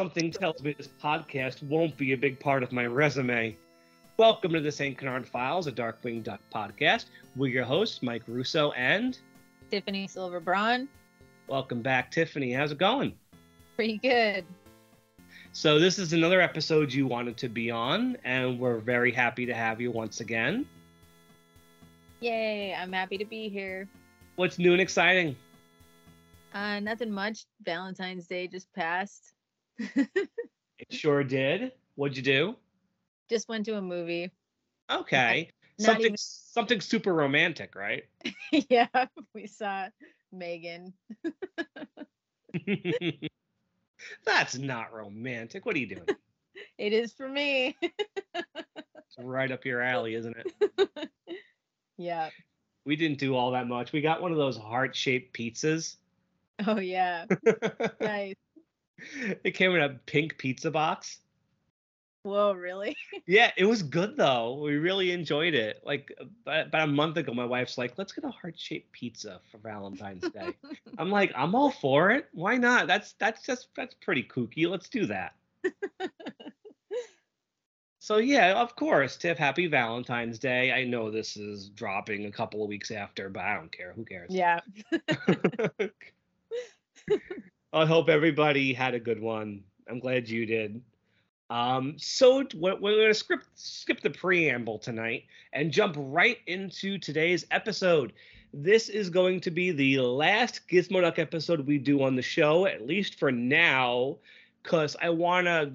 something tells me this podcast won't be a big part of my resume. Welcome to the St. Canard Files, a Darkwing Duck podcast. We're your hosts, Mike Russo and Tiffany Silver Braun. Welcome back, Tiffany. How's it going? Pretty good. So, this is another episode you wanted to be on, and we're very happy to have you once again. Yay, I'm happy to be here. What's new and exciting? Uh, nothing much. Valentine's Day just passed. It sure did. What'd you do? Just went to a movie. Okay. something even... something super romantic, right? yeah, we saw Megan. That's not romantic. What are you doing? it is for me. it's right up your alley, isn't it? yeah. We didn't do all that much. We got one of those heart-shaped pizzas. Oh yeah. nice. It came in a pink pizza box. Whoa, really? yeah, it was good though. We really enjoyed it. Like about a month ago, my wife's like, "Let's get a heart-shaped pizza for Valentine's Day." I'm like, "I'm all for it. Why not? That's that's just that's pretty kooky. Let's do that." so yeah, of course, Tiff. Happy Valentine's Day. I know this is dropping a couple of weeks after, but I don't care. Who cares? Yeah. I hope everybody had a good one. I'm glad you did. Um, so we're, going to skip, skip the preamble tonight and jump right into today's episode. This is going to be the last Gizmoduck episode we do on the show, at least for now, because I want to.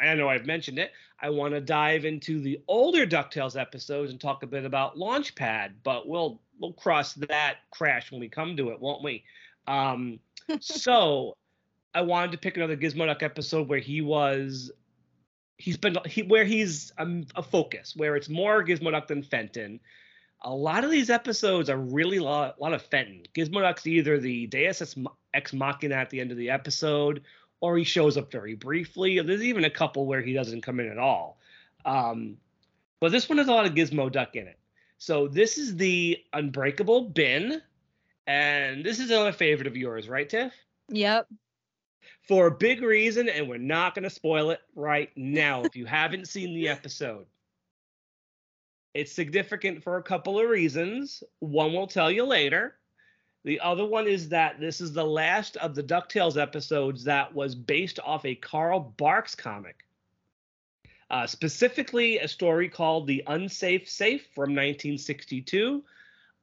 I know I've mentioned it. I want to dive into the older Ducktales episodes and talk a bit about Launchpad, but we'll we'll cross that crash when we come to it, won't we? Um, so I wanted to pick another Gizmoduck episode where he was he's been he, where he's um, a focus, where it's more Gizmoduck than Fenton. A lot of these episodes are really a lot, a lot of Fenton. Gizmoduck's either the Deus Ex Machina at the end of the episode, or he shows up very briefly. There's even a couple where he doesn't come in at all. Um, but this one has a lot of Gizmoduck in it. So this is the Unbreakable Bin, and this is another favorite of yours, right, Tiff? Yep for a big reason, and we're not going to spoil it right now if you haven't seen the episode. It's significant for a couple of reasons. One we'll tell you later. The other one is that this is the last of the DuckTales episodes that was based off a Carl Barks comic. Uh, specifically, a story called The Unsafe Safe from 1962.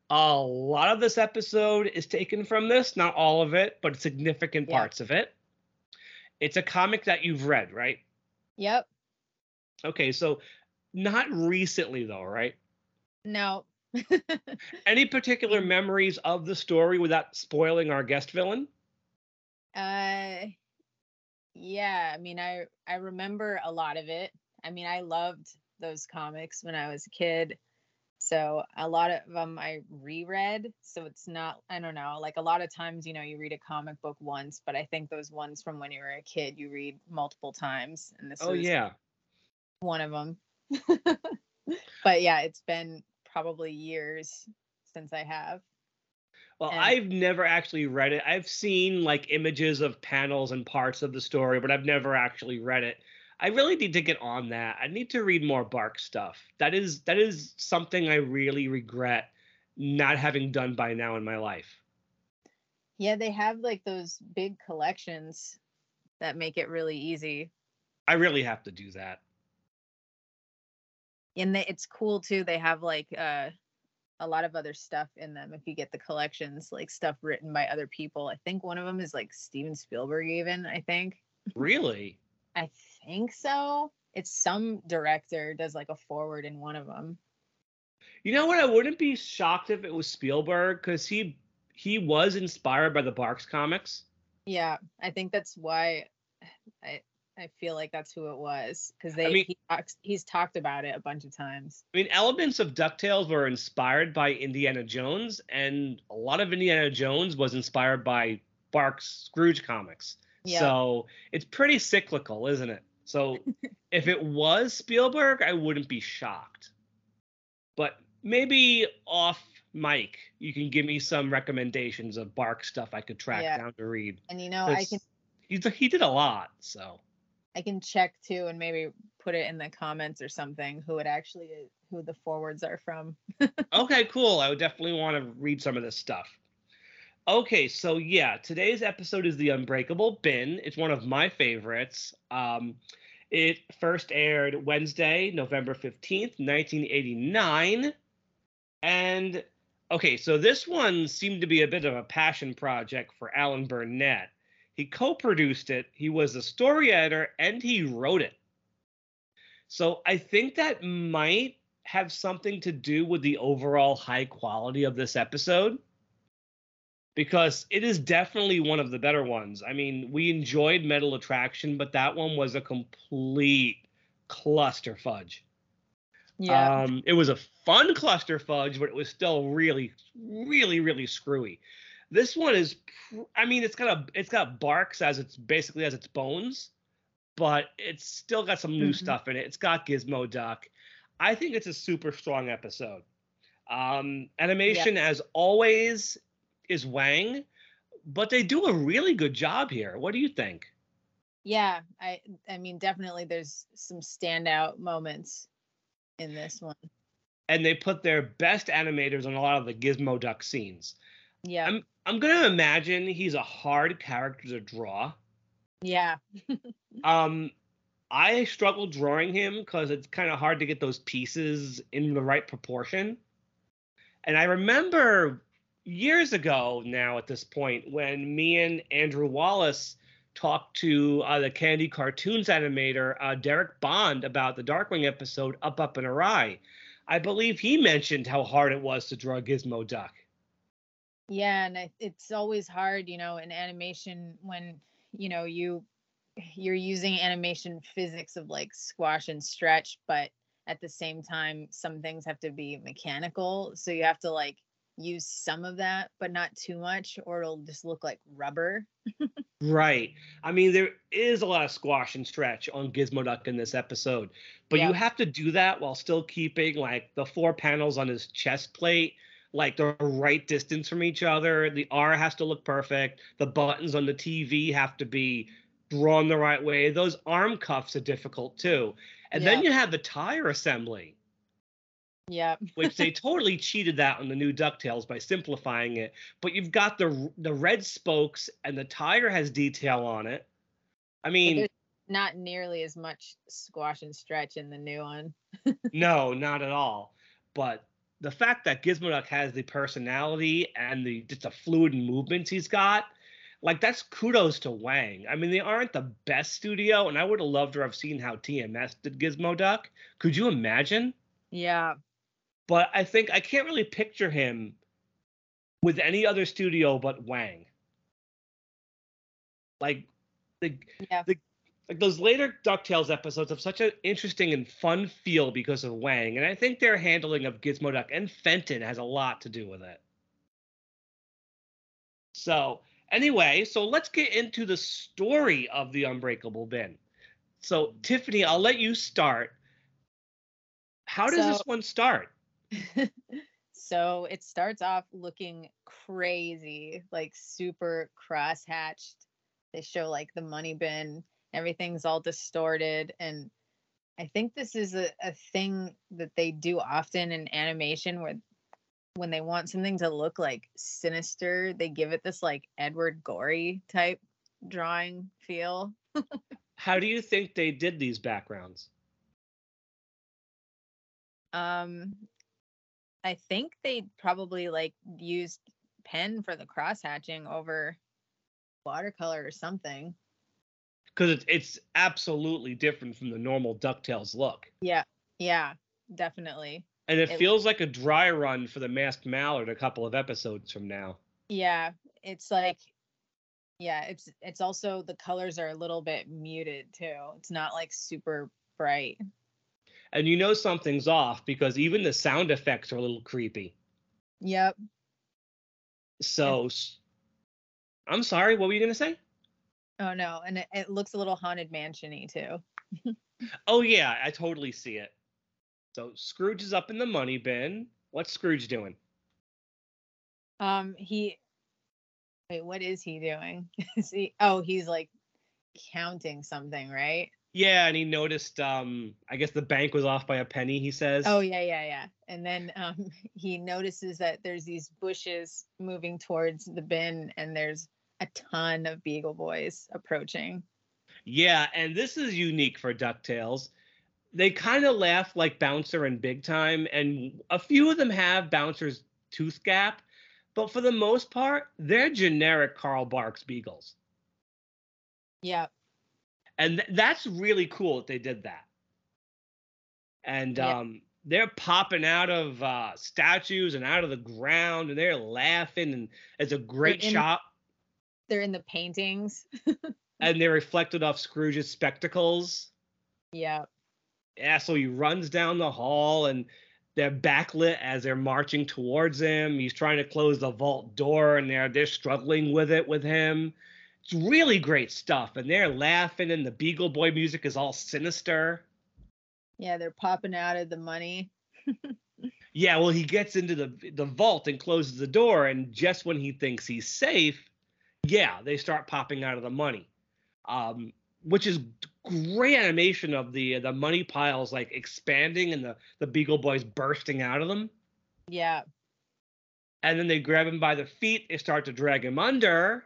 A lot of this episode is taken from this, not all of it, but significant yeah. parts of it. It's a comic that you've read, right? Yep. Okay, so not recently though, right? No. Any particular memories of the story without spoiling our guest villain? Uh yeah, I mean I I remember a lot of it. I mean, I loved those comics when I was a kid. So a lot of them I reread. So it's not, I don't know, like a lot of times, you know, you read a comic book once, but I think those ones from when you were a kid, you read multiple times. And this oh, yeah. one of them. but yeah, it's been probably years since I have. Well, and, I've never actually read it. I've seen like images of panels and parts of the story, but I've never actually read it. I really need to get on that. I need to read more Bark stuff. That is that is something I really regret not having done by now in my life. Yeah, they have like those big collections that make it really easy. I really have to do that. And they, it's cool too. They have like uh, a lot of other stuff in them if you get the collections, like stuff written by other people. I think one of them is like Steven Spielberg, even. I think. Really? I think so. It's some director does like a forward in one of them. You know what? I wouldn't be shocked if it was Spielberg because he he was inspired by the Barks comics. Yeah, I think that's why I I feel like that's who it was because they I mean, he talks, he's talked about it a bunch of times. I mean, elements of Ducktales were inspired by Indiana Jones, and a lot of Indiana Jones was inspired by Barks Scrooge comics. Yeah. So it's pretty cyclical, isn't it? So if it was Spielberg, I wouldn't be shocked. But maybe off mic, you can give me some recommendations of Bark stuff I could track yeah. down to read. And you know, I can He's he did a lot. So I can check too and maybe put it in the comments or something who it actually is, who the forwards are from. okay, cool. I would definitely want to read some of this stuff. Okay, so yeah, today's episode is the Unbreakable Bin. It's one of my favorites. Um, it first aired Wednesday, November 15th, 1989. And okay, so this one seemed to be a bit of a passion project for Alan Burnett. He co produced it, he was the story editor, and he wrote it. So I think that might have something to do with the overall high quality of this episode because it is definitely one of the better ones. I mean, we enjoyed Metal Attraction, but that one was a complete cluster fudge. Yeah. Um, it was a fun cluster fudge, but it was still really, really, really screwy. This one is, I mean, it's got a, it's got barks as it's basically as its bones, but it's still got some new mm-hmm. stuff in it. It's got Gizmo Duck. I think it's a super strong episode. Um, animation, as always, is Wang, but they do a really good job here. What do you think? Yeah, I I mean definitely there's some standout moments in this one. And they put their best animators on a lot of the Gizmo Duck scenes. Yeah. I'm I'm gonna imagine he's a hard character to draw. Yeah. um I struggle drawing him because it's kind of hard to get those pieces in the right proportion. And I remember years ago now at this point when me and Andrew Wallace talked to uh, the Candy Cartoons animator uh, Derek Bond about the Darkwing episode Up Up and Awry. I believe he mentioned how hard it was to draw Gizmo Duck. Yeah, and it's always hard, you know, in animation when you know you you're using animation physics of like squash and stretch, but at the same time, some things have to be mechanical. So you have to like use some of that, but not too much, or it'll just look like rubber. right. I mean, there is a lot of squash and stretch on Gizmo Duck in this episode, but yeah. you have to do that while still keeping like the four panels on his chest plate like the right distance from each other. The R has to look perfect. The buttons on the TV have to be drawn the right way. Those arm cuffs are difficult too. And yeah. then you have the tire assembly. Yeah. which they totally cheated that on the new DuckTales by simplifying it. But you've got the the red spokes and the tire has detail on it. I mean not nearly as much squash and stretch in the new one. no, not at all. But the fact that Gizmoduck has the personality and the just the fluid movements he's got, like that's kudos to Wang. I mean, they aren't the best studio, and I would have loved to have seen how TMS did Gizmoduck. Could you imagine? Yeah. But I think I can't really picture him with any other studio but Wang. Like the yeah. the like those later DuckTales episodes have such an interesting and fun feel because of Wang, and I think their handling of Gizmo Duck and Fenton has a lot to do with it. So anyway, so let's get into the story of the Unbreakable Bin. So Tiffany, I'll let you start. How does so, this one start? so it starts off looking crazy, like super cross-hatched. They show like the money bin. Everything's all distorted. And i think this is a, a thing that they do often in animation where when they want something to look like sinister they give it this like edward gorey type drawing feel. How do you think they did these backgrounds? Um i think they probably like used pen for the cross hatching over watercolor or something because it's it's absolutely different from the normal Ducktales look. Yeah, yeah, definitely. And it, it feels like a dry run for the Masked Mallard a couple of episodes from now. Yeah, it's like, yeah, it's it's also the colors are a little bit muted too. It's not like super bright. And you know something's off because even the sound effects are a little creepy. Yep. So, I'm sorry. What were you gonna say? Oh no, and it, it looks a little haunted mansiony too. oh yeah, I totally see it. So Scrooge is up in the money bin. What's Scrooge doing? Um, he. Wait, what is he doing? is he? Oh, he's like counting something, right? Yeah, and he noticed um I guess the bank was off by a penny, he says. Oh yeah, yeah, yeah. And then um he notices that there's these bushes moving towards the bin and there's a ton of beagle boys approaching. Yeah, and this is unique for DuckTales. They kind of laugh like Bouncer and Big Time, and a few of them have Bouncer's tooth gap, but for the most part, they're generic Carl Barks beagles. Yeah. And th- that's really cool that they did that. And Yeah. um, they're popping out of uh, statues and out of the ground, and they're laughing, and it's a great in- shot. They're in the paintings. And they're reflected off Scrooge's spectacles. yeah. yeah, so he runs down the hall and they're backlit as they're marching towards him. He's trying to close the vault door and they're they're struggling with it with him. It's really great stuff. And they're laughing and the Beagle Boy music is all sinister. Yeah, they're popping out of the money. Yeah, well he gets into the the vault and closes the door and just when he thinks he's safe, yeah, they start popping out of the money. Um which is great animation of the the money piles like expanding and the the Beagle Boys bursting out of them. Yeah. and then they grab him by the feet they start to drag him under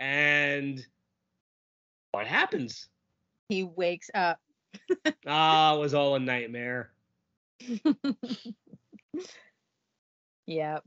and what happens He wakes up. ah it was all a nightmare Yeah.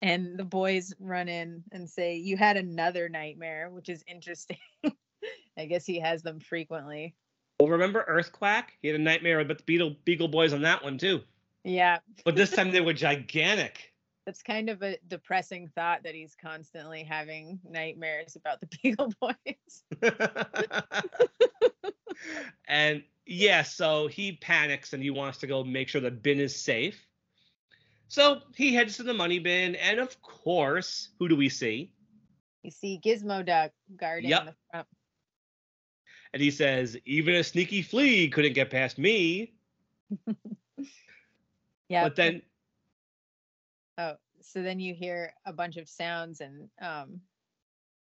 And the boys run in and say, You had another nightmare, which is interesting. I guess he has them frequently. well remember earthquack he had a nightmare about the beetle beagle boys on that one too Yeah. but this time they were gigantic That's kind of a depressing thought that he's constantly having nightmares about the Beagle Boys. and yeah so he panics and he wants to go make sure the bin is safe so he heads to the money bin and of course who do we see You see Gizmo Duck guarding Yep. the front. and he says even a sneaky flea couldn't get past me Yeah. but then Oh, so then you hear a bunch of sounds, and um,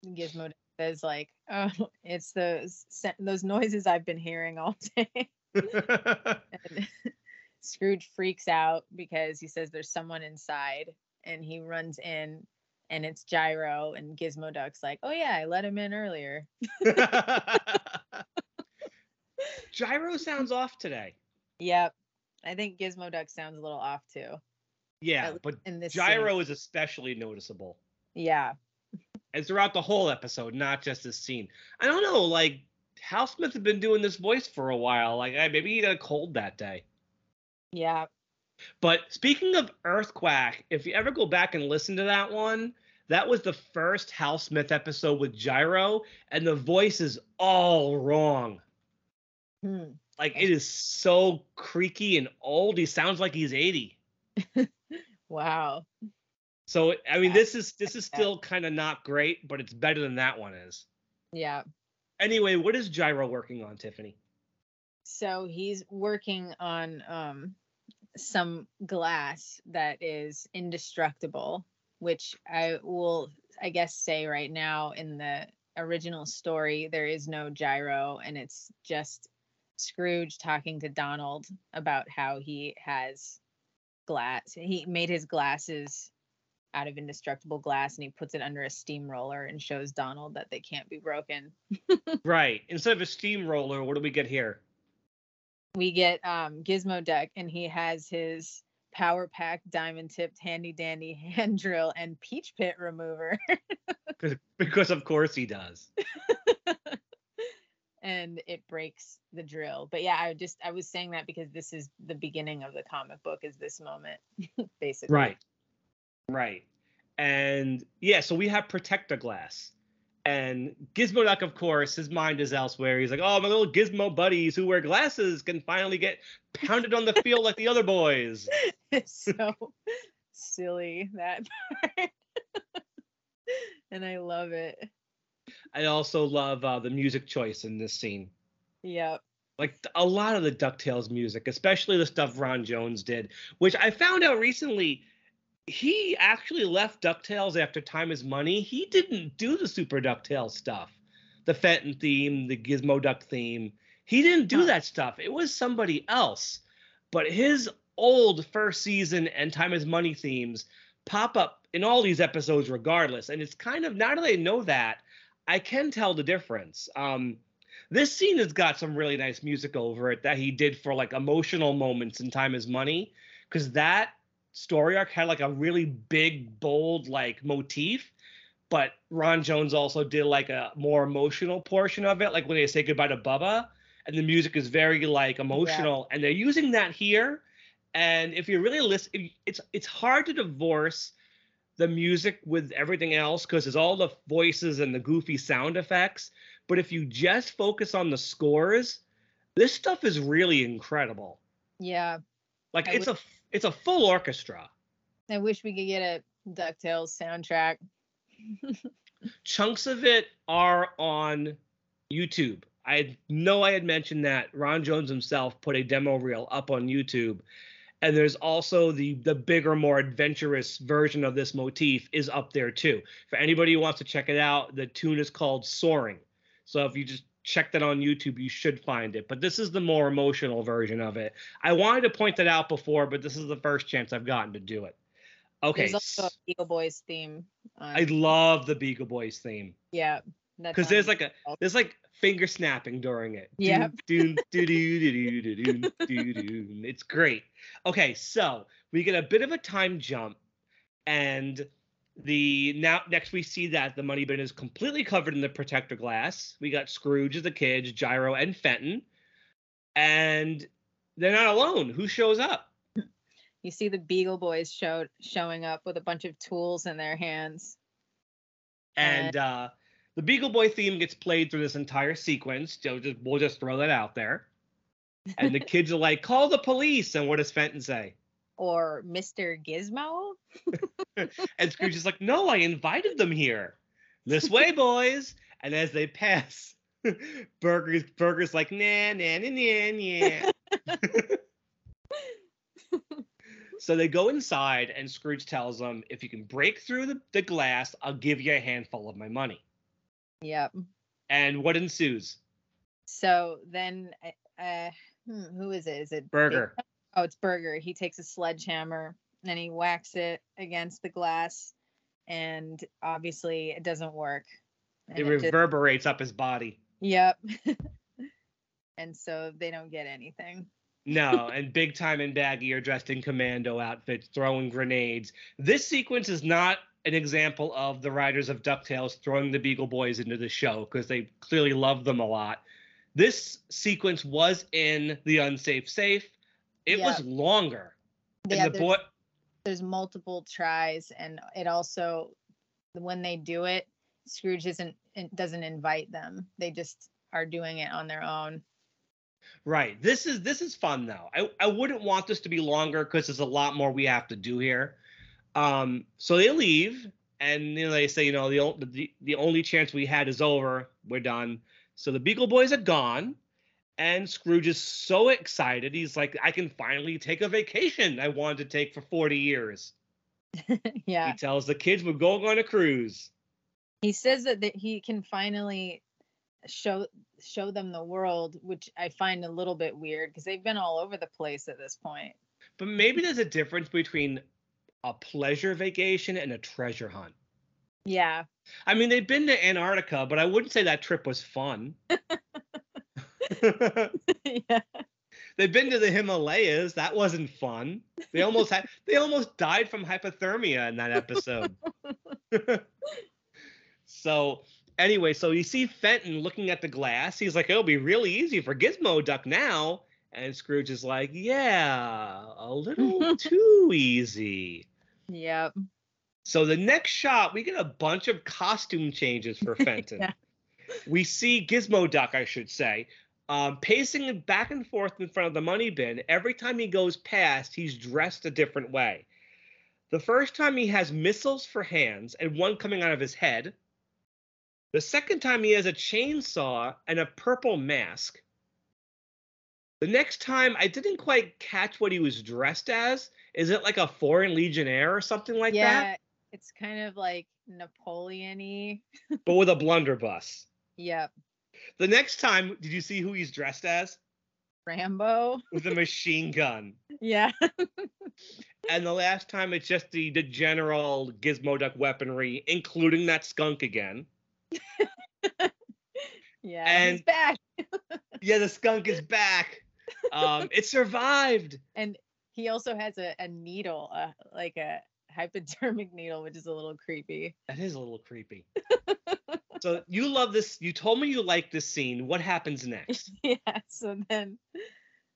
Gizmo says like, "Oh, it's those those noises I've been hearing all day." and Scrooge freaks out because he says there's someone inside, and he runs in, and it's Gyro, and Gizmo Duck's like, "Oh yeah, I let him in earlier." Gyro sounds off today. Yep, I think Gizmo Duck sounds a little off too Yeah, but in this. scene. Gyro is especially noticeable. Yeah, And throughout the whole episode, not just this scene. I don't know, like Hal Smith had been doing this voice for a while. Like maybe he got a cold that day. yeah, But speaking of Earthquack, if you ever go back and listen to that one, that was the first Hal Smith episode with Gyro, and the voice is all wrong. Hmm. Like it is so creaky and old. He sounds like he's 80. wow. So I mean, this is this is still kind of not great, but it's better than that one is. Yeah. Anyway, what is Gyro working on, Tiffany? So he's working on um some glass that is indestructible, which I will I guess say right now in the original story there is no gyro and it's just Scrooge talking to Donald about how he has glass. He made his glasses out of indestructible glass and he puts it under a steamroller and shows Donald that they can't be broken. Right. Instead of a steamroller, what do we get here? we get um Gizmo Duck and he has his power pack diamond tipped handy dandy hand drill and peach pit remover Because of course he does. And it breaks the drill. But yeah, I just I was saying that because this is the beginning of the comic book is this moment basically. Right. Right. And yeah, so we have Protectoglass. And Gizmo Duck, of course, his mind is elsewhere. He's like, oh, my little Gizmo buddies who wear glasses can finally get pounded on the field like the other boys. It's so silly that part. and I love it. I also love uh, the music choice in this scene. Yep. Like a lot of the DuckTales music, especially the stuff Ron Jones did, which I found out recently. He actually left DuckTales after Time is Money. He didn't do the Super DuckTales stuff. the Fenton theme, the Gizmo Duck theme. He didn't do that stuff. It was somebody else. But his old first season and Time is Money themes pop up in all these episodes regardless. And it's kind of now that I know that, I can tell the difference. Um, this scene has got some really nice music over it that he did for like emotional moments in Time is Money. Because that story arc had like a really big, bold like motif. But Ron Jones also did like a more emotional portion of it, like when they say goodbye to Bubba, and the music is very like emotional, and they're using that here. And if you really listen, it's it's hard to divorce the music with everything else because there's all the voices and the goofy sound effects. But if you just focus on the scores, this stuff is really incredible. Yeah. Like I it's a it's a full orchestra. I wish we could get a DuckTales soundtrack. chunks of it are on YouTube. I know I had mentioned that Ron Jones himself put a demo reel up on YouTube. And there's also the the bigger, more adventurous version of this motif is up there too. For anybody who wants to check it out, the tune is called Soaring. So if you just check that on YouTube, you should find it. But this is the more emotional version of it. I wanted to point that out before, but this is the first chance I've gotten to do it. Okay. There's also a Beagle Boys theme. I love the Beagle Boys theme yeah. Because there's like a there's like finger snapping during it. Yeah. Doo, doo, doo, doo, doo, doo, doo, doo. It's great. Okay, so we get a bit of a time jump, and the now next we see that the money bin is completely covered in the protectoglass. We got Scrooge as the kids, Gyro and Fenton, and they're not alone. Who shows up? you see the Beagle Boys showed showing up with a bunch of tools in their hands. And uh, the Beagle Boy theme gets played through this entire sequence. So just, we'll just throw that out there. And the kids are like, "Call the police!" And what does Fenton say? Or Mr. Gizmo. And Scrooge is like, "No, I invited them here. This way, boys." And as they pass, Burger's Burger's like, "Nah, nah, nah, nah, nah." so they go inside, and Scrooge tells them, "If you can break through the, the glass, I'll give you a handful of my money." Yep. And what ensues? So then, uh, uh, hmm, who is it? Is it Burger. Oh, it's Burger. He takes a sledgehammer and he whacks it against the glass, and obviously it doesn't work. It it just- reverberates up his body. Yep. and so they don't get anything. No, and Big Time and Baggy are dressed in commando outfits, throwing grenades. This sequence is not an example of the writers of DuckTales throwing the Beagle Boys into the show because they clearly love them a lot. This sequence was in The Unsafe Safe. It was longer. Yeah, and the there's, boy there's multiple tries, and it also when they do it, Scrooge isn't doesn't invite them. They just are doing it on their own. Right. This is this is fun though. I, I wouldn't want this to be longer because there's a lot more we have to do here. Um, so they leave and you know they say, you know, the, the the only chance we had is over. We're done. So the Beagle Boys are gone, and Scrooge is so excited. He's like, I can finally take a vacation I wanted to take for 40 years. yeah. He tells the kids we're going on a cruise. he says that, that he can finally show show them the world which i find a little bit weird because they've been all over the place at this point But maybe there's a difference between a pleasure vacation and a treasure hunt. yeah I mean, they've been to Antarctica, but I wouldn't say that trip was fun. yeah they've been to the Himalayas. That wasn't fun. They almost had they almost died from hypothermia in that episode. so anyway, so you see Fenton looking at the glass. He's like, it'll be really easy for Gizmo Duck now. And Scrooge is like, yeah, a little too easy. Yep So the next shot, we get a bunch of costume changes for Fenton. Yeah. We see Gizmo Duck, I should say, um, pacing back and forth in front of the money bin. Every time he goes past, he's dressed a different way. The first time he has missiles for hands and one coming out of his head. The second time he has a chainsaw and a purple mask. The next time I didn't quite catch what he was dressed as. Is it like a foreign legionnaire or something like that? yeah it's kind of like napoleon-y but with a blunderbuss. Yep. The next time, did you see who he's dressed as? Rambo. With a machine gun. Yeah. and the last time, it's just the, the general Gizmo Duck weaponry, including that skunk again. yeah. And- he's back. Yeah, the skunk is back. Um, it survived. And he also has a, a needle, uh, like a hypodermic needle, which is a little creepy. That is a little creepy. so you love this. You told me you like this scene. What happens next? yeah. So then,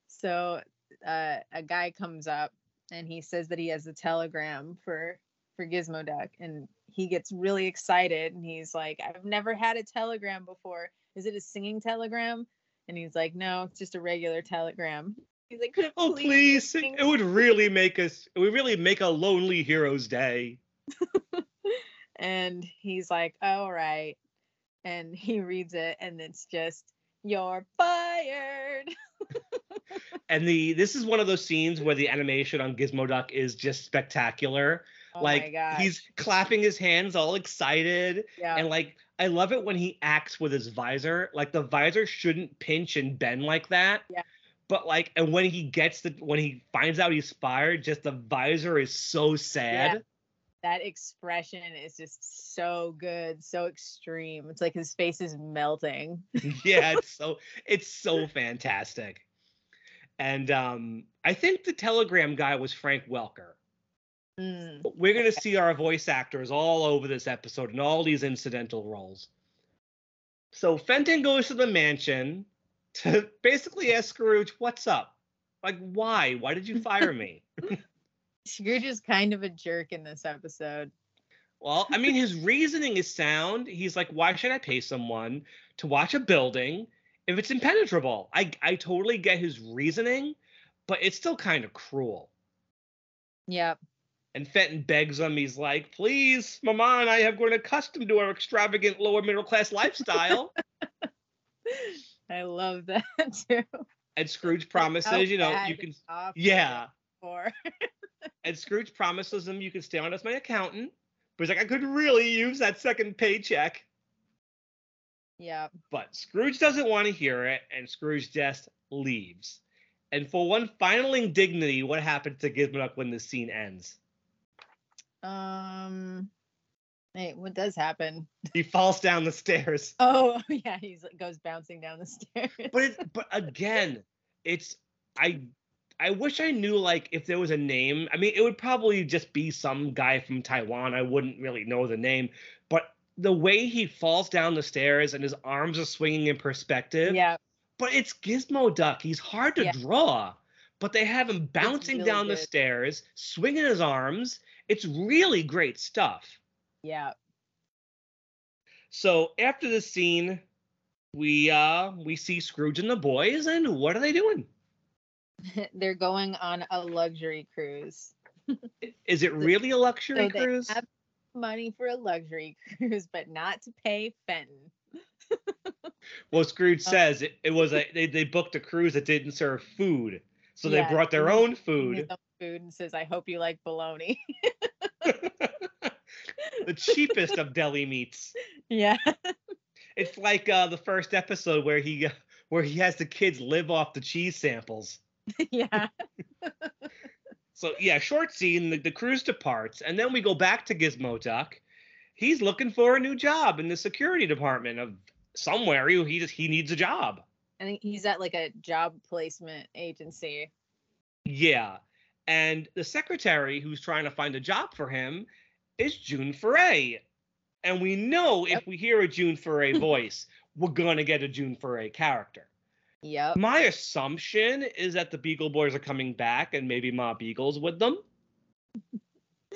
so uh, a guy comes up and he says that he has a telegram for for Gizmo Duck, and he gets really excited and he's like, "I've never had a telegram before. Is it a singing telegram?" And he's like, "No, it's just a regular telegram." He's like, "Could it Oh, please please! It would really make us. It would really make a lonely hero's day. and he's like, "All right," and he reads it, and it's just, "You're fired." And the this is one of those scenes where the animation on Gizmo Duck is just spectacular. Oh like he's clapping his hands, all excited, yeah. and like I love it when he acts with his visor. Like the visor shouldn't pinch and bend like that. Yeah. But like, and when he gets the when he finds out he's fired, just the visor is so sad. Yeah. that expression is just so good, so extreme. It's like his face is melting. Yeah, it's so it's so fantastic. And um, I think the telegram guy was Frank Welker. Mm. We're gonna see our voice actors all over this episode in all these incidental roles. So Fenton goes to the mansion to basically ask Scrooge, "What's up? Like, why? Why did you fire me?" Scrooge is kind of a jerk in this episode. Well, I mean, his reasoning is sound. He's like, why should I pay someone to watch a building if it's impenetrable? I I totally get his reasoning, but it's still kind of cruel. Yep. And Fenton begs him. He's like, please, Mama and I have grown accustomed to our extravagant lower middle class lifestyle. I love that too. and Scrooge How promises, you know, you can. Yeah. For. And Scrooge promises him you can stay on as my accountant. But he's like, I could really use that second paycheck. Yeah. But Scrooge doesn't want to hear it, and Scrooge just leaves. And for one final indignity, what happens to Gizmo Duck when this scene ends? Um. Hey, what does happen? He falls down the stairs. Oh yeah, he goes bouncing down the stairs. But it, but again, it's I I wish I knew like if there was a name. I mean, it would probably just be some guy from Taiwan. I wouldn't really know the name, but the way he falls down the stairs and his arms are swinging in perspective. yeah. But it's Gizmo Duck. He's hard to Yeah. draw. But they have him bouncing really down the stairs, swinging his arms. It's really great stuff. Yeah. So after this scene, we uh we see Scrooge and the boys, and what are they doing? They're going on a luxury cruise. Is it really a luxury So they cruise? have money for a luxury cruise, but not to pay Fenton. Well, Scrooge Uh, says it, it was a they, they booked a cruise that didn't serve food, so Yeah, they brought their own food. food and says, "I hope you like bologna." the cheapest of deli meats. yeah. It's like uh, the first episode where he where he has the kids live off the cheese samples. yeah. So yeah, short scene. The, the cruise departs, and then we go back to Gizmo Duck. He's looking for a new job in the security department of somewhere. He he just he needs a job. I think he's at like a job placement agency. Yeah, and the secretary who's trying to find a job for him is June Foray, and we know Yep. if we hear a June Foray voice, we're gonna get a June Foray character. Yep. My assumption is that the Beagle Boys are coming back, and maybe Ma Beagle's with them.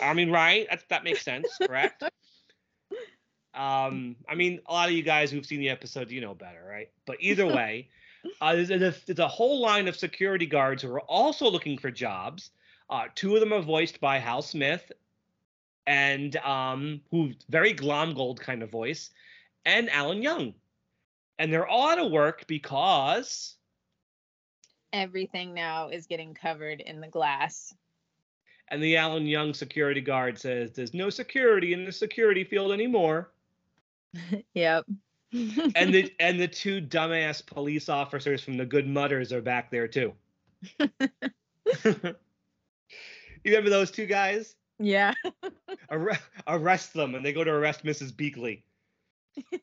I mean, right? That's, that makes sense, correct? Um, I mean, a lot of you guys who've seen the episode, you know better, right? But either way, uh, there's, a, there's a whole line of security guards who are also looking for jobs. Uh, two of them are voiced by Hal Smith, and um, who very Glomgold kind of voice, and Alan Young, and they're all out of work because Everything now is getting covered in the glass. and the Alan Young security guard says there's no security in the security field anymore. Yep. and the and the two dumbass police officers from the Good Muddahs are back there too. you remember those two guys? yeah. Arre- arrest them, and they go to arrest Mrs. Beakley.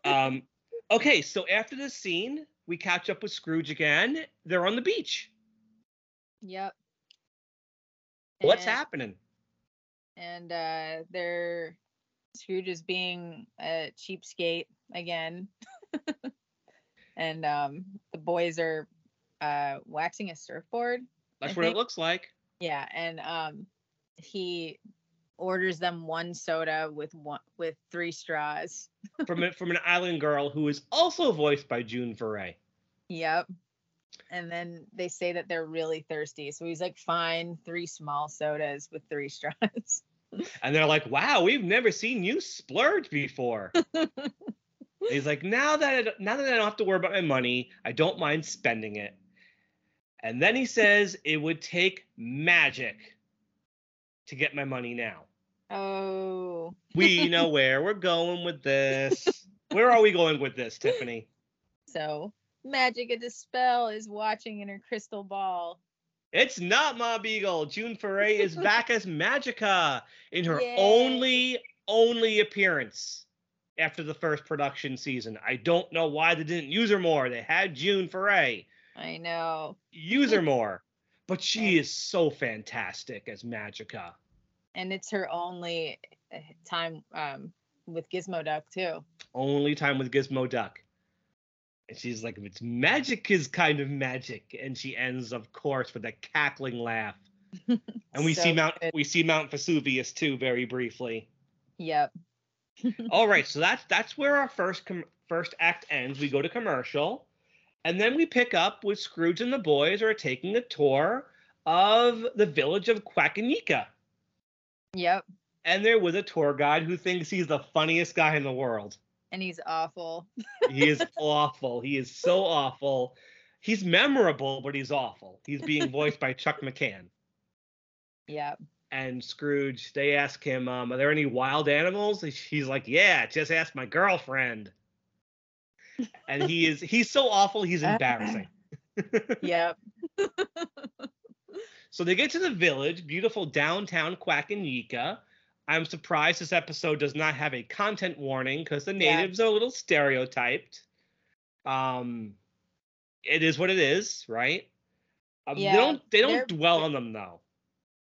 Um, okay, so after this scene, we catch up with Scrooge again. They're on the beach. Yep. What's And- happening? And uh they're Scrooge is being a cheapskate again. and um the boys are uh waxing a surfboard. That's I what it looks like. Yeah, and um he orders them one soda with one with three straws. From it from an island girl who is also voiced by June Foray. Yep. And then they say that they're really thirsty. So he's like, fine, three small sodas with three straws. And they're like, "Wow, we've never seen you splurge before." He's like, "Now that I, now that I don't have to worry about my money, I don't mind spending it." And then he says it would take magic to get my money now. oh. We know where we're going with this. Where are we going with this, Tiffany? So Magica De Spell is watching in her crystal ball. It's not Ma Beagle. June Foray is back as Magica in her Yay. only only appearance after the first production season. I don't know why they didn't use her more. They had June Foray. I know. Use her more. But she is so fantastic as Magica. And it's her only uh, time um with Gizmo Duck too. Only time with Gizmo Duck. And she's like, it's magic is kind of magic. And she ends, of course, with a cackling laugh. And we see Mount good. we see Mount Vesuvius too, very briefly. Yep. All right, so that's that's where our first com- first act ends. We go to commercial, and then we pick up with Scrooge and the boys are taking a tour of the village of Quackanika, Yep. and they're with a tour guide who thinks he's the funniest guy in the world. And he's awful. He is awful. He is so awful. He's memorable, but he's awful. He's being voiced by Chuck McCann. Yeah. And Scrooge, they ask him, um, "Are there any wild animals?" He's like, "Yeah, just ask my girlfriend." And he is he's so awful, he's embarrassing. Yep. So they get to the village, beautiful downtown Quackanika. I'm surprised this episode does not have a content warning because the Yeah. natives are a little stereotyped. Um, it is what it is, right? Um, Yeah, they don't they don't dwell on them though.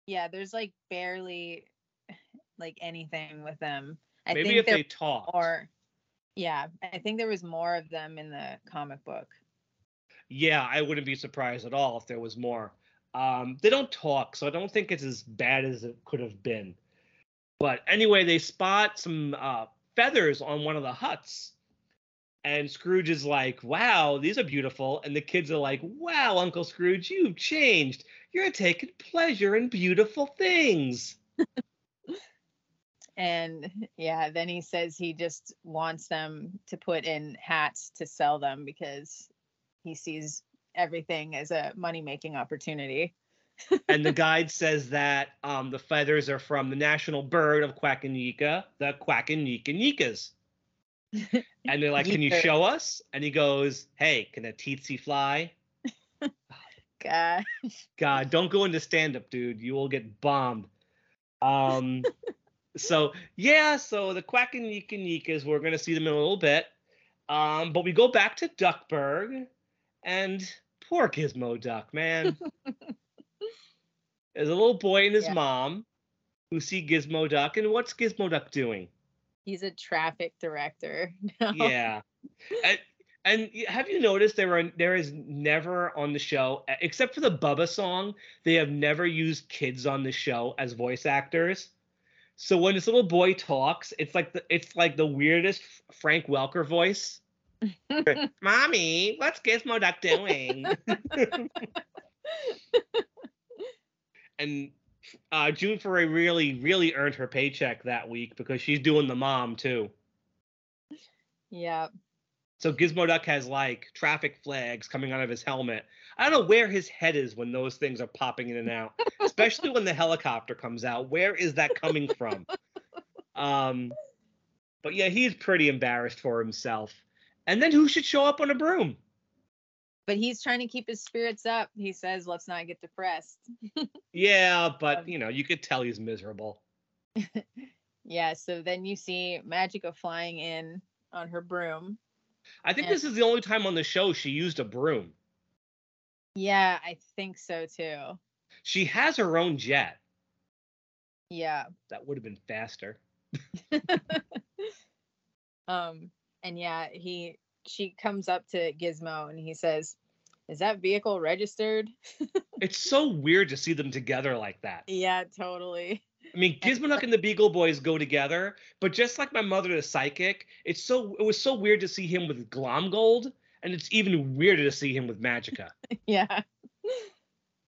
Yeah, there's like barely like anything with them. I Maybe think if they talk. Or yeah, I think there was more of them in the comic book. Yeah, I wouldn't be surprised at all if there was more. Um, they don't talk, so I don't think it's as bad as it could have been. But anyway, they spot some uh, feathers on one of the huts. And Scrooge is like, wow, these are beautiful. And the kids are like, wow, Uncle Scrooge, you've changed. You're taking pleasure in beautiful things. And yeah, then he says he just wants them to put in hats to sell them because he sees everything as a money making opportunity. And the guide says that um, the feathers are from the national bird of Quackanika, the Quackanikanicas. And they're like, "Can you show us?" And he goes, "Hey, can a tsetse fly?" God. God, don't go into stand-up, dude. You will get bombed. Um, so yeah, so the Quackanikanicas, we're gonna see them in a little bit. Um, but we go back to Duckburg, and poor Gizmo Duck, man. There's a little boy and his Yeah. mom who see Gizmo Duck, and what's Gizmo Duck doing? He's a traffic director. now. Yeah. and, and have you noticed there are there is never on the show except for the Bubba song, they have never used kids on the show as voice actors. So when this little boy talks, it's like the it's like the weirdest Frank Welker voice. Mommy, what's Gizmo Duck doing? and uh, June Foray really, really earned her paycheck that week because she's doing the mom too. Yeah. So Gizmo Duck has like traffic flags coming out of his helmet. I don't know where his head is when those things are popping in and out, especially when the helicopter comes out. Where is that coming from? Um, but yeah, he's pretty embarrassed for himself. And then who should show up on a broom? But he's trying to keep his spirits up. He says, "Let's not get depressed." Yeah, but Um, you know, you could tell he's miserable. yeah. So then you see Magica flying in on her broom. I think and- this is the only time on the show she used a broom. Yeah, I think so too. She has her own jet. Yeah. That would have been faster. um and yeah he she comes up to gizmo and he says is that vehicle registered It's so weird to see them together like that. yeah totally I mean, Gizmoduck and the Beagle Boys go together, but just like my mother the psychic, it's so it was so weird to see him with Glomgold, and it's even weirder to see him with Magica. yeah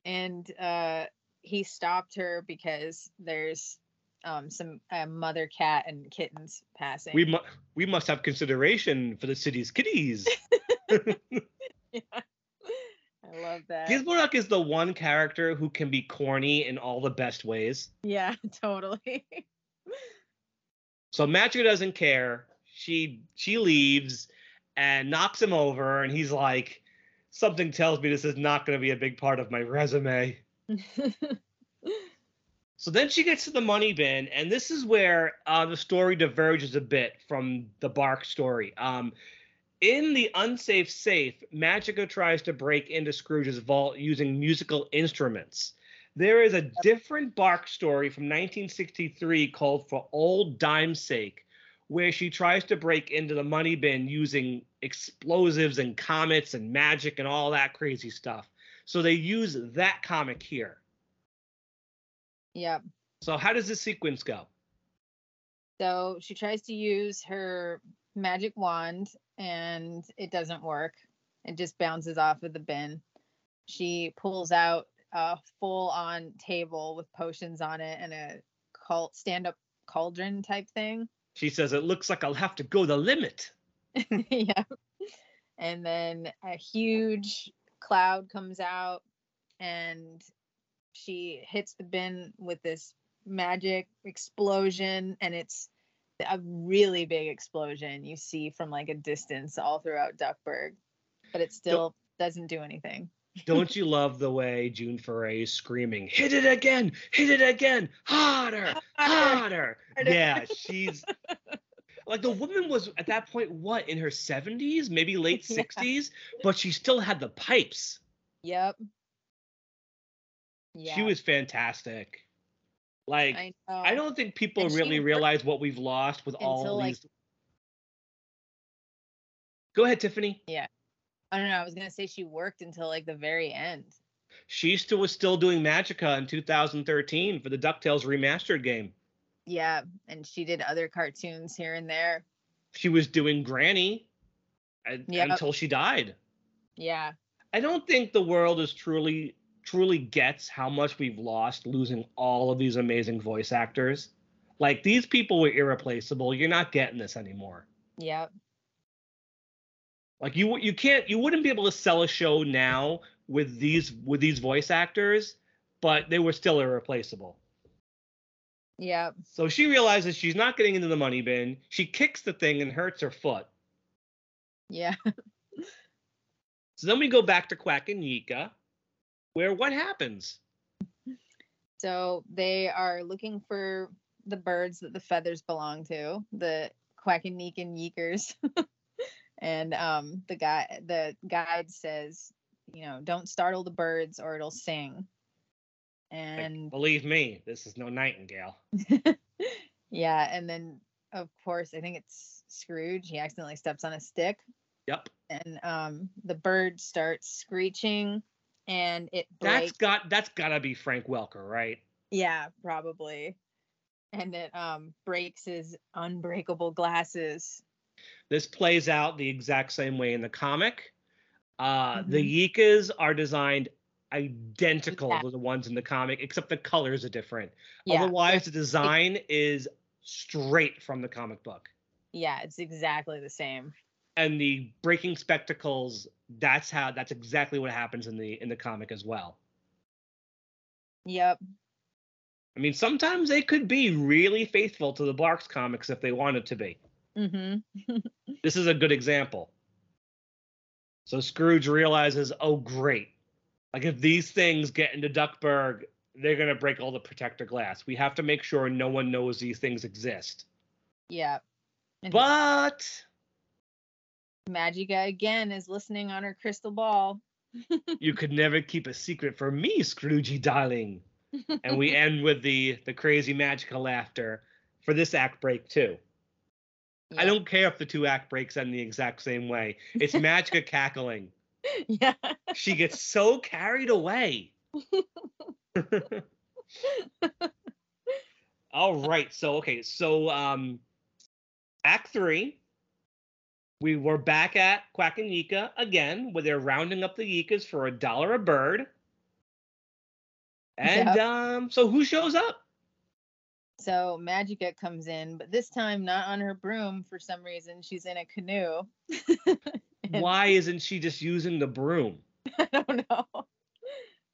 and uh he stopped her because there's um some uh, mother cat and kittens passing We mu- we must have consideration for the city's kitties. yeah. i love that Gizmoduck is the one character who can be corny in all the best ways. yeah totally So Magica doesn't care. She she leaves and knocks him over, and he's like, "Something tells me this is not going to be a big part of my resume." So then she gets to the money bin, and this is where uh, the story diverges a bit from the Barks story. Um, in the unsafe safe, Magica tries to break into Scrooge's vault using musical instruments. There is a different Barks story from 1963 called For Old Dime's Sake, where she tries to break into the money bin using explosives and comets and magic and all that crazy stuff. So they use that comic here. Yep So how does this sequence go? So she tries to use her magic wand and it doesn't work. It just bounces off of the bin. She pulls out a full on table with potions on it and a cult stand up cauldron type thing. She says it looks like I'll have to go the limit. yeah. And then a huge cloud comes out and she hits the bin with this magic explosion and it's a really big explosion you see from like a distance all throughout Duckburg. But it still doesn't do anything. Don't you love the way June Foray is screaming, hit it again, hit it again, harder, harder. Harder. Yeah, she's like the woman was at that point, what, in her 70s, maybe late Yeah. 60s, but she still had the pipes. Yep. Yeah. She was fantastic. Like, I. I don't think people And really realize what we've lost with all until, like- these. Go ahead, Tiffany. Yeah. I don't know. I was gonna say she worked until like the very end. She still was still doing Magica in 2013 for the DuckTales remastered game. Yeah, and she did other cartoons here and there. She was doing Granny Yep. until she died. Yeah. I don't think the world is truly truly gets how much we've lost losing all of these amazing voice actors. Like these people were irreplaceable. You're not getting this anymore. Yep. Like you you can't you wouldn't be able to sell a show now with these with these voice actors, but they were still irreplaceable. Yep. So she realizes she's not getting into the money bin. She kicks the thing and hurts her foot. Yeah. So then we go back to Quack and Yika, where what happens? So they are looking for the birds that the feathers belong to, the Quackaneek and Yeekers. and um the guy the guide says, you know, don't startle the birds or it'll sing. Like, And believe me, this is no nightingale. yeah, and then of course I think it's Scrooge. He accidentally steps on a stick Yep. and um the bird starts screeching and it breaks. That's got that's gotta be Frank Welker, right? Yeah, probably. And it um breaks his unbreakable glasses. This plays out the exact same way in the comic. Uh, The Mm-hmm. Yikas are designed identical to the ones in the comic, except the colors are different. Yeah. Otherwise, the design is straight from the comic book. Yeah, it's exactly the same. And the breaking spectacles, that's how that's exactly what happens in the in the comic as well. Yep. I mean, sometimes they could be really faithful to the Barks comics if they wanted to be. Mhm. This is a good example. So Scrooge realizes, oh great. Like if these things get into Duckburg, they're gonna break all the protectoglass. We have to make sure no one knows these things exist. Yeah. But Magica again is listening on her crystal ball. you could never keep a secret from me, Scroogey darling. And we end with the the crazy magical laughter for this act break too. I don't care if the two act breaks end the exact same way. It's Magica cackling. Yeah. She gets so carried away. All right. So okay. So um, Act three. We were back at Quack and Yika again, where they're rounding up the Yikas for a dollar a bird. And Yep. um, so who shows up? So Magica comes in, but this time not on her broom for some reason. She's in a canoe. And- Why isn't she just using the broom? I don't know.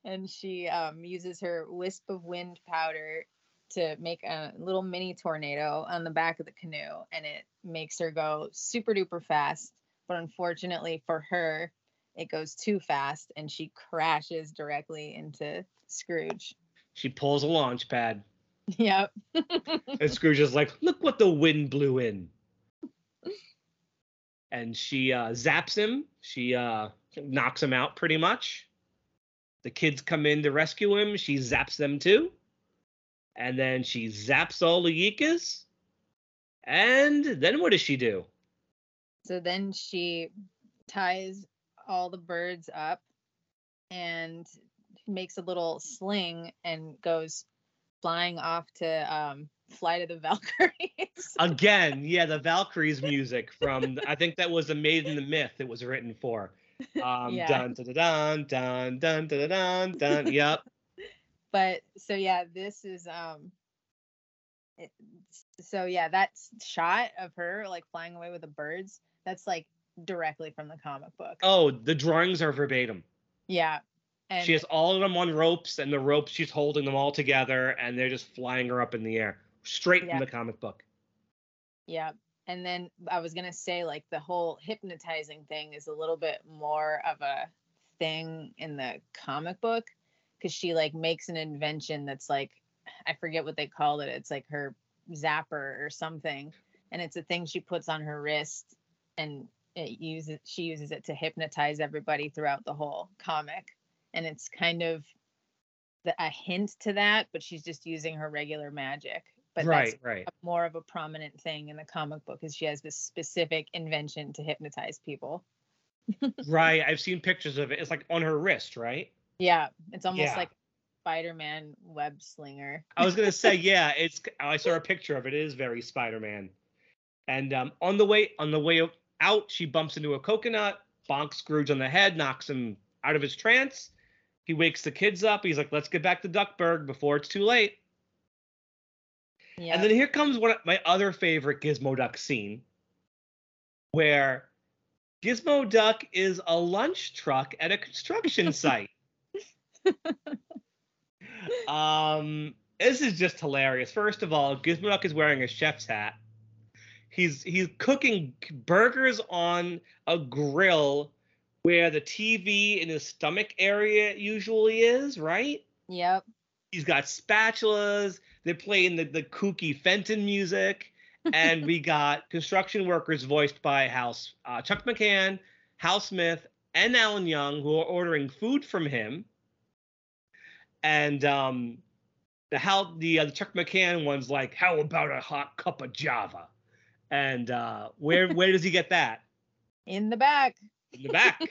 And she um, uses her wisp of wind powder to make a little mini tornado on the back of the canoe, and it makes her go super duper fast. But unfortunately for her, it goes too fast, and she crashes directly into Scrooge. She pulls a Launchpad, Yep. and Scrooge is like, "Look what the wind blew in." And she uh, zaps him. She uh, knocks him out pretty much. The kids come in to rescue him. She zaps them too. And then she zaps all the Yikas. And then what does she do? So then she ties all the birds up and makes a little sling and goes flying off to um, Flight of the Valkyries. Again, yeah, the Valkyries music from I think that was the Maid of the Myth it was written for. Um Yeah. dun dun dun dun dun dun dun dun. Yep. But so yeah, this is um. It, so yeah, that shot of her like flying away with the birds. That's like directly from the comic book. Oh, the drawings are verbatim. Yeah, and she has all of them on ropes, and the ropes she's holding them all together, and they're just flying her up in the air, straight Yeah. from the comic book. Yeah. And then I was going to say, like, the whole hypnotizing thing is a little bit more of a thing in the comic book because she, like, makes an invention that's like, I forget what they called it. It's like her zapper or something. And it's a thing she puts on her wrist and it uses, she uses it to hypnotize everybody throughout the whole comic. And it's kind of the, a hint to that, but she's just using her regular magic. But that's right, right. a- more of a prominent thing in the comic book is she has this specific invention to hypnotize people. right. I've seen pictures of it. It's like on her wrist, right? Yeah, it's almost Yeah. like Spider-Man web slinger. I was gonna say, yeah, it's. I saw a picture of it. It is very Spider-Man. And um, on the way on the way out, she bumps into a coconut, bonks Scrooge on the head, knocks him out of his trance. He wakes the kids up. He's like, "Let's get back to Duckburg before it's too late." Yeah, And then here comes one of my other favorite Gizmo Duck scene, where Gizmo Duck is a lunch truck at a construction site. um, this is just hilarious. First of all, Gizmo Duck is wearing a chef's hat. He's he's cooking burgers on a grill where the TV in his stomach area usually is, right? yep, He's got spatulas. They're playing the, the kooky Fenton music. And we got construction workers voiced by House uh, Chuck McCann, Hal Smith, and Alan Young, who are ordering food from him. And um, the how the, uh, the Chuck McCann one's like, "How about a hot cup of Java?" And uh, where where does he get that? in the back. in the back.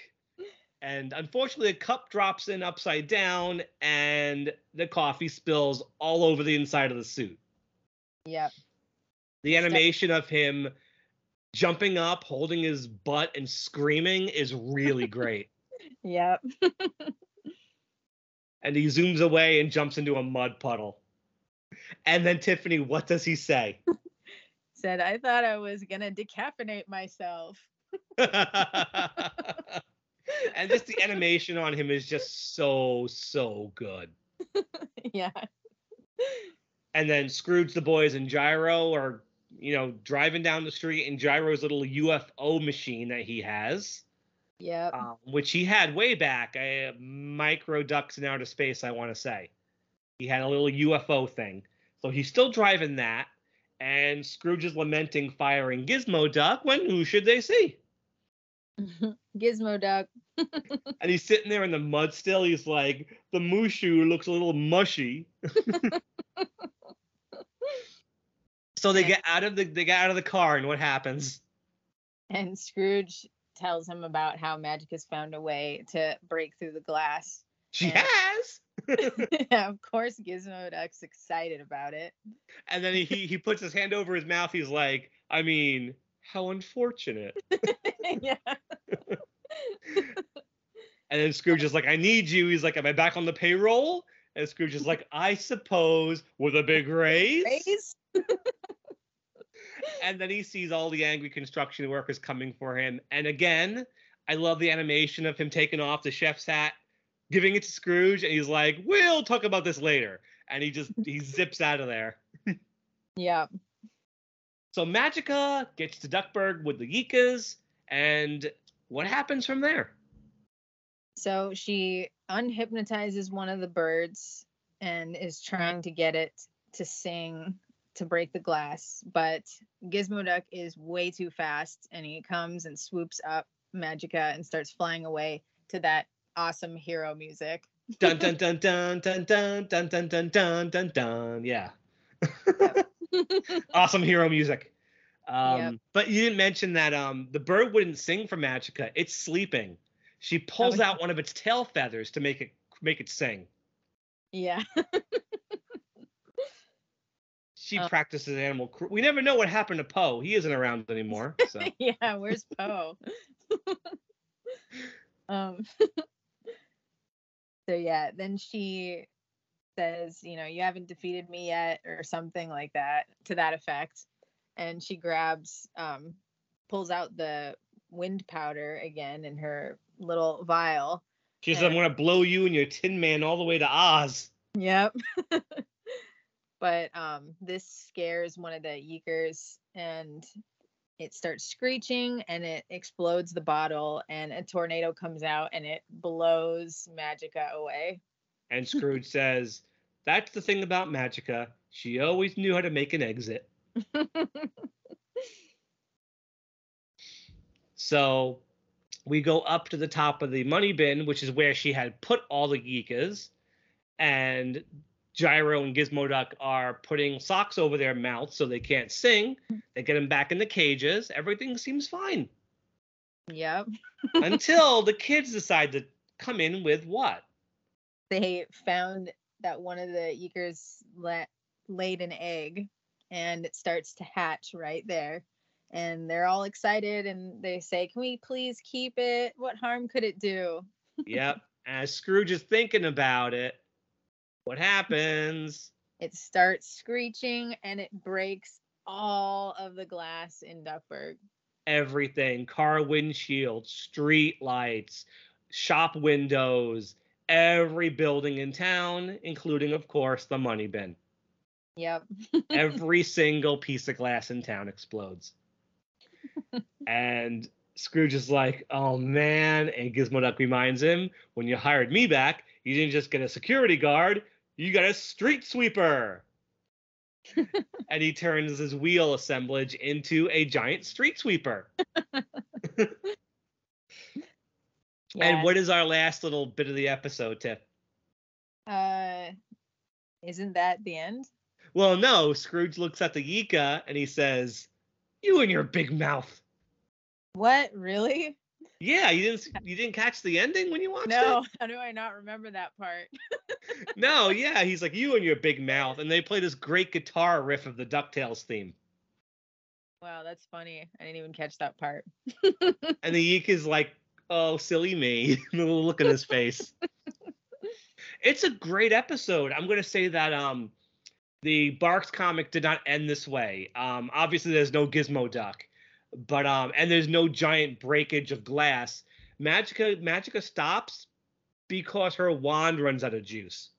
and unfortunately, the cup drops in upside down, and the coffee spills all over the inside of the suit. Yep, The Step- animation of him jumping up, holding his butt, and screaming is really great. yep. and he zooms away and jumps into a mud puddle. And then Tiffany, what does he say? Said I thought I was gonna decaffeinate myself. and just the animation on him is just so so good. yeah, and then Scrooge, the boys, and Gyro are, you know, driving down the street in Gyro's little UFO machine that he has. Yep. um, which he had way back. Uh, micro ducks in outer space, I want to say. He had a little UFO thing. So he's still driving that. And Scrooge is lamenting firing Gizmo Duck when who should they see? Gizmo Duck. And he's sitting there in the mud still. He's like, the Mushu looks a little mushy. so they Yeah. get out of the they get out of the car, and what happens? And Scrooge tells him about how Magic has found a way to break through the glass. She Yeah. has. yeah, of course, Gizmo Duck's excited about it. And then he he puts his hand over his mouth. He's like, I mean, how unfortunate. yeah. And then Scrooge is like, I need you. He's like, Am I back on the payroll? And Scrooge is like, I suppose, with a big raise. Raise? And then he sees all the angry construction workers coming for him. And again, I love the animation of him taking off the chef's hat, giving it to Scrooge, and he's like, We'll talk about this later. And he just he zips out of there. Yeah. So Magica gets to Duckburg with the Yikas, and what happens from there? So she unhypnotizes one of the birds and is trying to get it to sing to break the glass. But Gizmo Duck is way too fast and he comes and swoops up Magica and starts flying away to that awesome hero music. Dun dun dun dun dun dun dun dun dun dun dun dun. Yeah. awesome hero music. Um, Yep. But you didn't mention that um, the bird wouldn't sing for Magica. It's sleeping. She pulls Oh, out one of its tail feathers to make it make it sing. yeah. She Oh. practices animal. Cru- we never know what happened to Poe. He isn't around anymore. So yeah, where's Poe? um so yeah, then she says, you know, you haven't defeated me yet or something like that to that effect. And she grabs um pulls out the wind powder again in her little vial. she said, "I'm gonna blow you and your Tin Man all the way to Oz." Yep. But um this scares one of the yeekers and it starts screeching and it explodes the bottle and a tornado comes out and it blows Magica away. And Scrooge says, "That's the thing about Magica. She always knew how to make an exit." So we go up to the top of the money bin, which is where she had put all the geekas, and Gyro and Gizmo Duck are putting socks over their mouths so they can't sing. They get them back in the cages. Everything seems fine yep. until the kids decide to come in with what? They found that one of the yeekers la- laid an egg and it starts to hatch right there. And they're all excited and they say, Can we please keep it? What harm could it do? Yep. As Scrooge is thinking about it, what happens? It starts screeching and it breaks all of the glass in Duckburg. everything car windshield street lights shop windows every building in town including of course the money bin Yep. every single piece of glass in town explodes and scrooge is like oh man and gizmo duck reminds him when you hired me back you didn't just get a security guard you got a street sweeper and he turns his wheel assemblage into a giant street sweeper And what is our last little bit of the episode, Tiff? uh isn't that the end? Well, no. Scrooge looks at the Yika and he says, "You and your big mouth." What? Really? Yeah, you didn't you didn't catch the ending when you watched No, it? how do I not remember that part? No, yeah. He's like, "You and your big mouth," and they play this great guitar riff of the Ducktales theme. Wow, that's funny. I didn't even catch that part. And the Yika's like, "Oh, silly me!" the little look on his face. it's a great episode. I'm gonna say that um, the Barks comic did not end this way. Um, obviously, there's no Gizmo Duck, but um, and there's no giant breakage of glass. Magica Magica stops because her wand runs out of juice.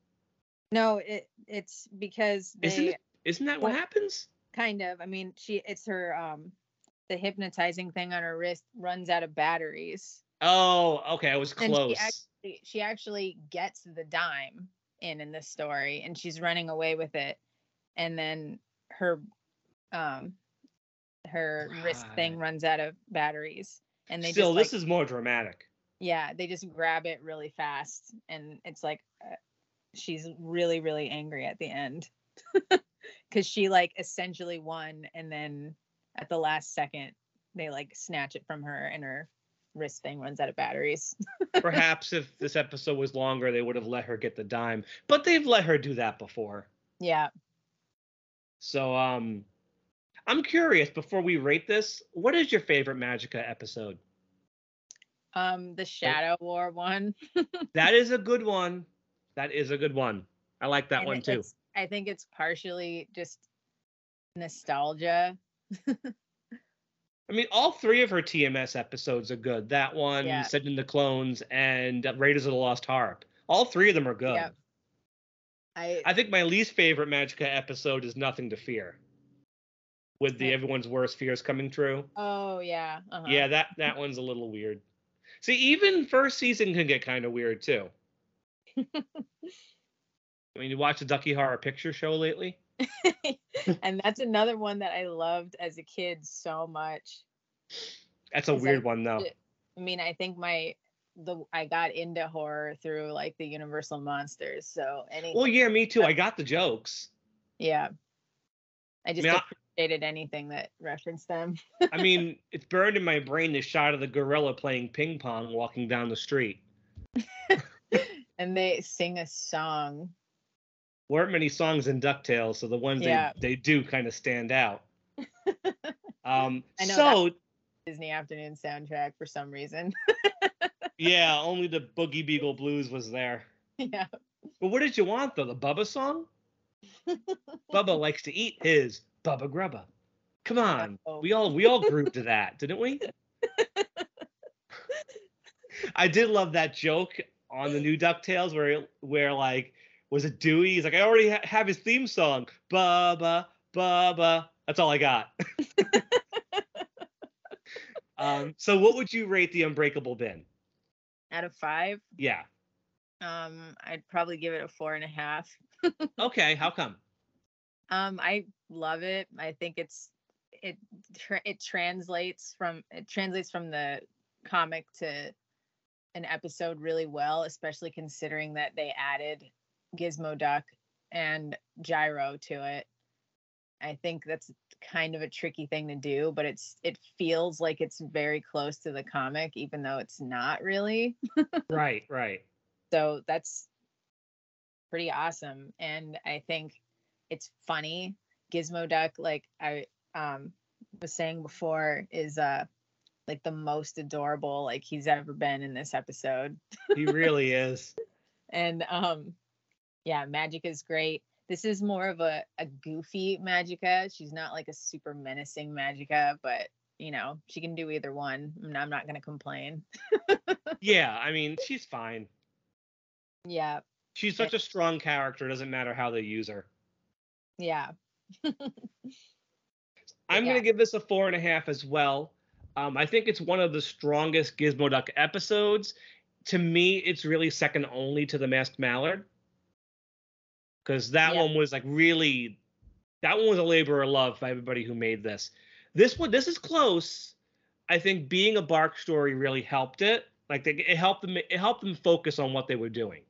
No, it it's because they Isn't it? Isn't that what happens? kind of. I mean, she it's her um the hypnotizing thing on her wrist runs out of batteries. Oh, okay, I was And close. she actually, she actually gets the dime in in this story, and she's running away with it, and then her, um, her wrist thing runs out of batteries, and they Still, just this like, is more dramatic. yeah, they just grab it really fast, and it's like uh, she's really really angry at the end because she like essentially won, and then at the last second they like snatch it from her, and her wrist thing runs out of batteries. Perhaps if this episode was longer, they would have let her get the dime, but they've let her do that before. yeah. So, um, I'm curious. Before we rate this, what is your favorite Magica episode? Um, the Shadow War one. That is a good one. That is a good one. I like that and one too. I think it's partially just nostalgia. I mean, all three of her TMS episodes are good. That one, Yeah. Send in the Clones, and Raiders of the Lost Harp. All three of them are good. Yep. I I think my least favorite Magica episode is Nothing to Fear, with the everyone's worst fears coming true. oh yeah. Uh-huh. Yeah, that that one's a little weird. See, even first season can get kind of weird too. I mean, you watch the Ducky Horror Picture Show lately? and that's another one that I loved as a kid so much. That's a weird one though. I mean, I think my the I got into horror through like the Universal monsters. So any Well, yeah, me too. I got the jokes. yeah. I just mean, I- anything that referenced them. I mean, it's burned in my brain the shot of the gorilla playing ping pong walking down the street. and they sing a song. Weren't many songs in DuckTales, so the ones Yeah. they, they do kind of stand out. Um, I know so Disney afternoon soundtrack for some reason. yeah, only the Boogie Beagle Blues was there. yeah. But what did you want though? The Bubba song? Bubba likes to eat his Bubba Grubba. Come on, Oh. we all we all grouped to that, didn't we? I did love that joke on the new Ducktales where where like was it Dewey? He's like, I already ha- have his theme song, Bubba Bubba. That's all I got. um, so what would you rate the Unbreakable bin? Out of five, Yeah. um, I'd probably give it a four and a half. Okay. How come? Um, I love it. I think it's it tra- it translates from it translates from the comic to an episode really well, especially considering that they added Gizmo Duck and Gyro to it. I think that's kind of a tricky thing to do, but it's it feels like it's very close to the comic, even though it's not really. Right. Right. So that's pretty awesome. And I think it's funny. Gizmo Duck, like I um was saying before, is uh like the most adorable like he's ever been in this episode. He really is. And um yeah, Magic is great. This is more of a, a goofy Magica. She's not like a super menacing Magica, but you know, she can do either one. and I'm not gonna complain. Yeah. I mean, she's fine. Yeah, She's such a strong character. it Doesn't matter how they use her. Yeah. I'm yeah. gonna give this a four and a half as well. Um, I think it's one of the strongest Gizmo Duck episodes. To me, it's really second only to the Masked Mallard, because that Yeah. one was like really, that one was a labor of love by everybody who made this. This one, this is close. I think being a Barks story really helped it. Like they, it helped them, it helped them focus on what they were doing.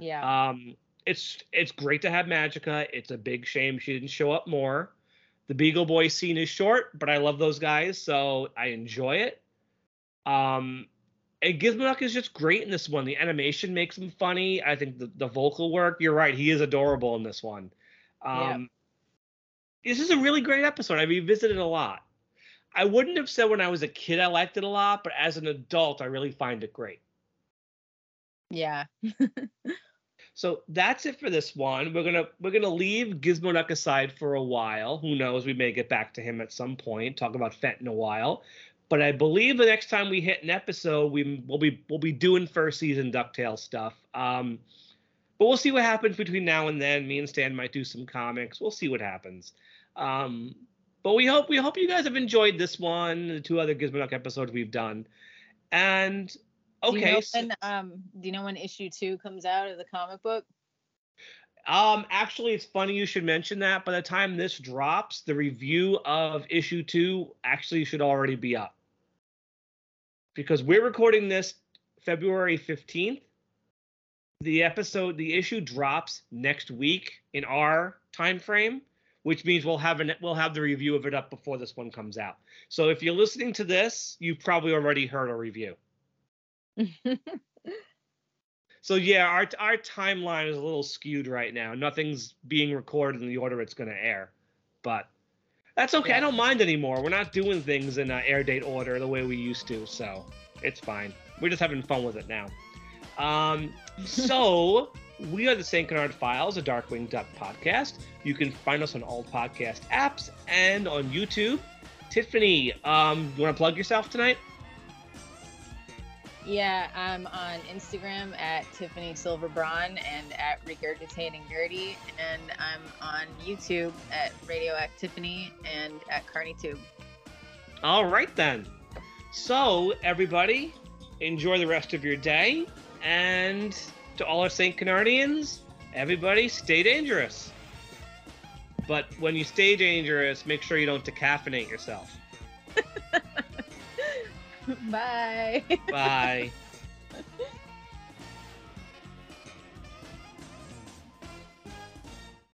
Yeah. Um, it's it's great to have Magica. It's a big shame she didn't show up more. The Beagle Boy scene is short, but I love those guys, so I enjoy it. Um, and Gizmoduck is just great in this one. The animation makes him funny. I think the, the vocal work. You're right. He is adorable in this one. Um, This is a really great episode. I revisited a lot. I wouldn't have said when I was a kid I liked it a lot, but as an adult, I really find it great. yeah. So that's it for this one. We're gonna we're gonna leave Gizmoduck aside for a while. Who knows? We may get back to him at some point. Talk about Fenton a while. But I believe the next time we hit an episode, we will be we'll be doing first season Ducktales stuff. Um, but we'll see what happens between now and then. Me and Stan might do some comics. We'll see what happens. Um, but we hope we hope you guys have enjoyed this one, the two other Gizmoduck episodes we've done. And okay, Do you know so- when um do you know when issue two comes out of the comic book? Um, actually, it's funny you should mention that. By the time this drops, the review of issue two actually should already be up. Because we're recording this February 15th. The episode, the issue drops next week in our time frame, which means we'll have an we'll have the review of it up before this one comes out. So if you're listening to this, you've probably already heard a review. So yeah, our our timeline is a little skewed right now. Nothing's being recorded in the order it's going to air, but that's okay. I don't mind anymore. We're not doing things in uh, air date order the way we used to, so it's fine. We're just having fun with it now. Um, so we are the Saint Canard Files, a Darkwing Duck podcast. You can find us on all podcast apps and on YouTube. Tiffany, um, you want to plug yourself tonight? Yeah, I'm on Instagram at Tiffany Silverbraun and at Regurgitating Gertie, and I'm on YouTube at Radioactivity and at CarneyTube. All right then. So everybody, enjoy the rest of your day, and to all our Saint Canardians, everybody stay dangerous. But when you stay dangerous, make sure you don't decaffeinate yourself. Bye. Bye.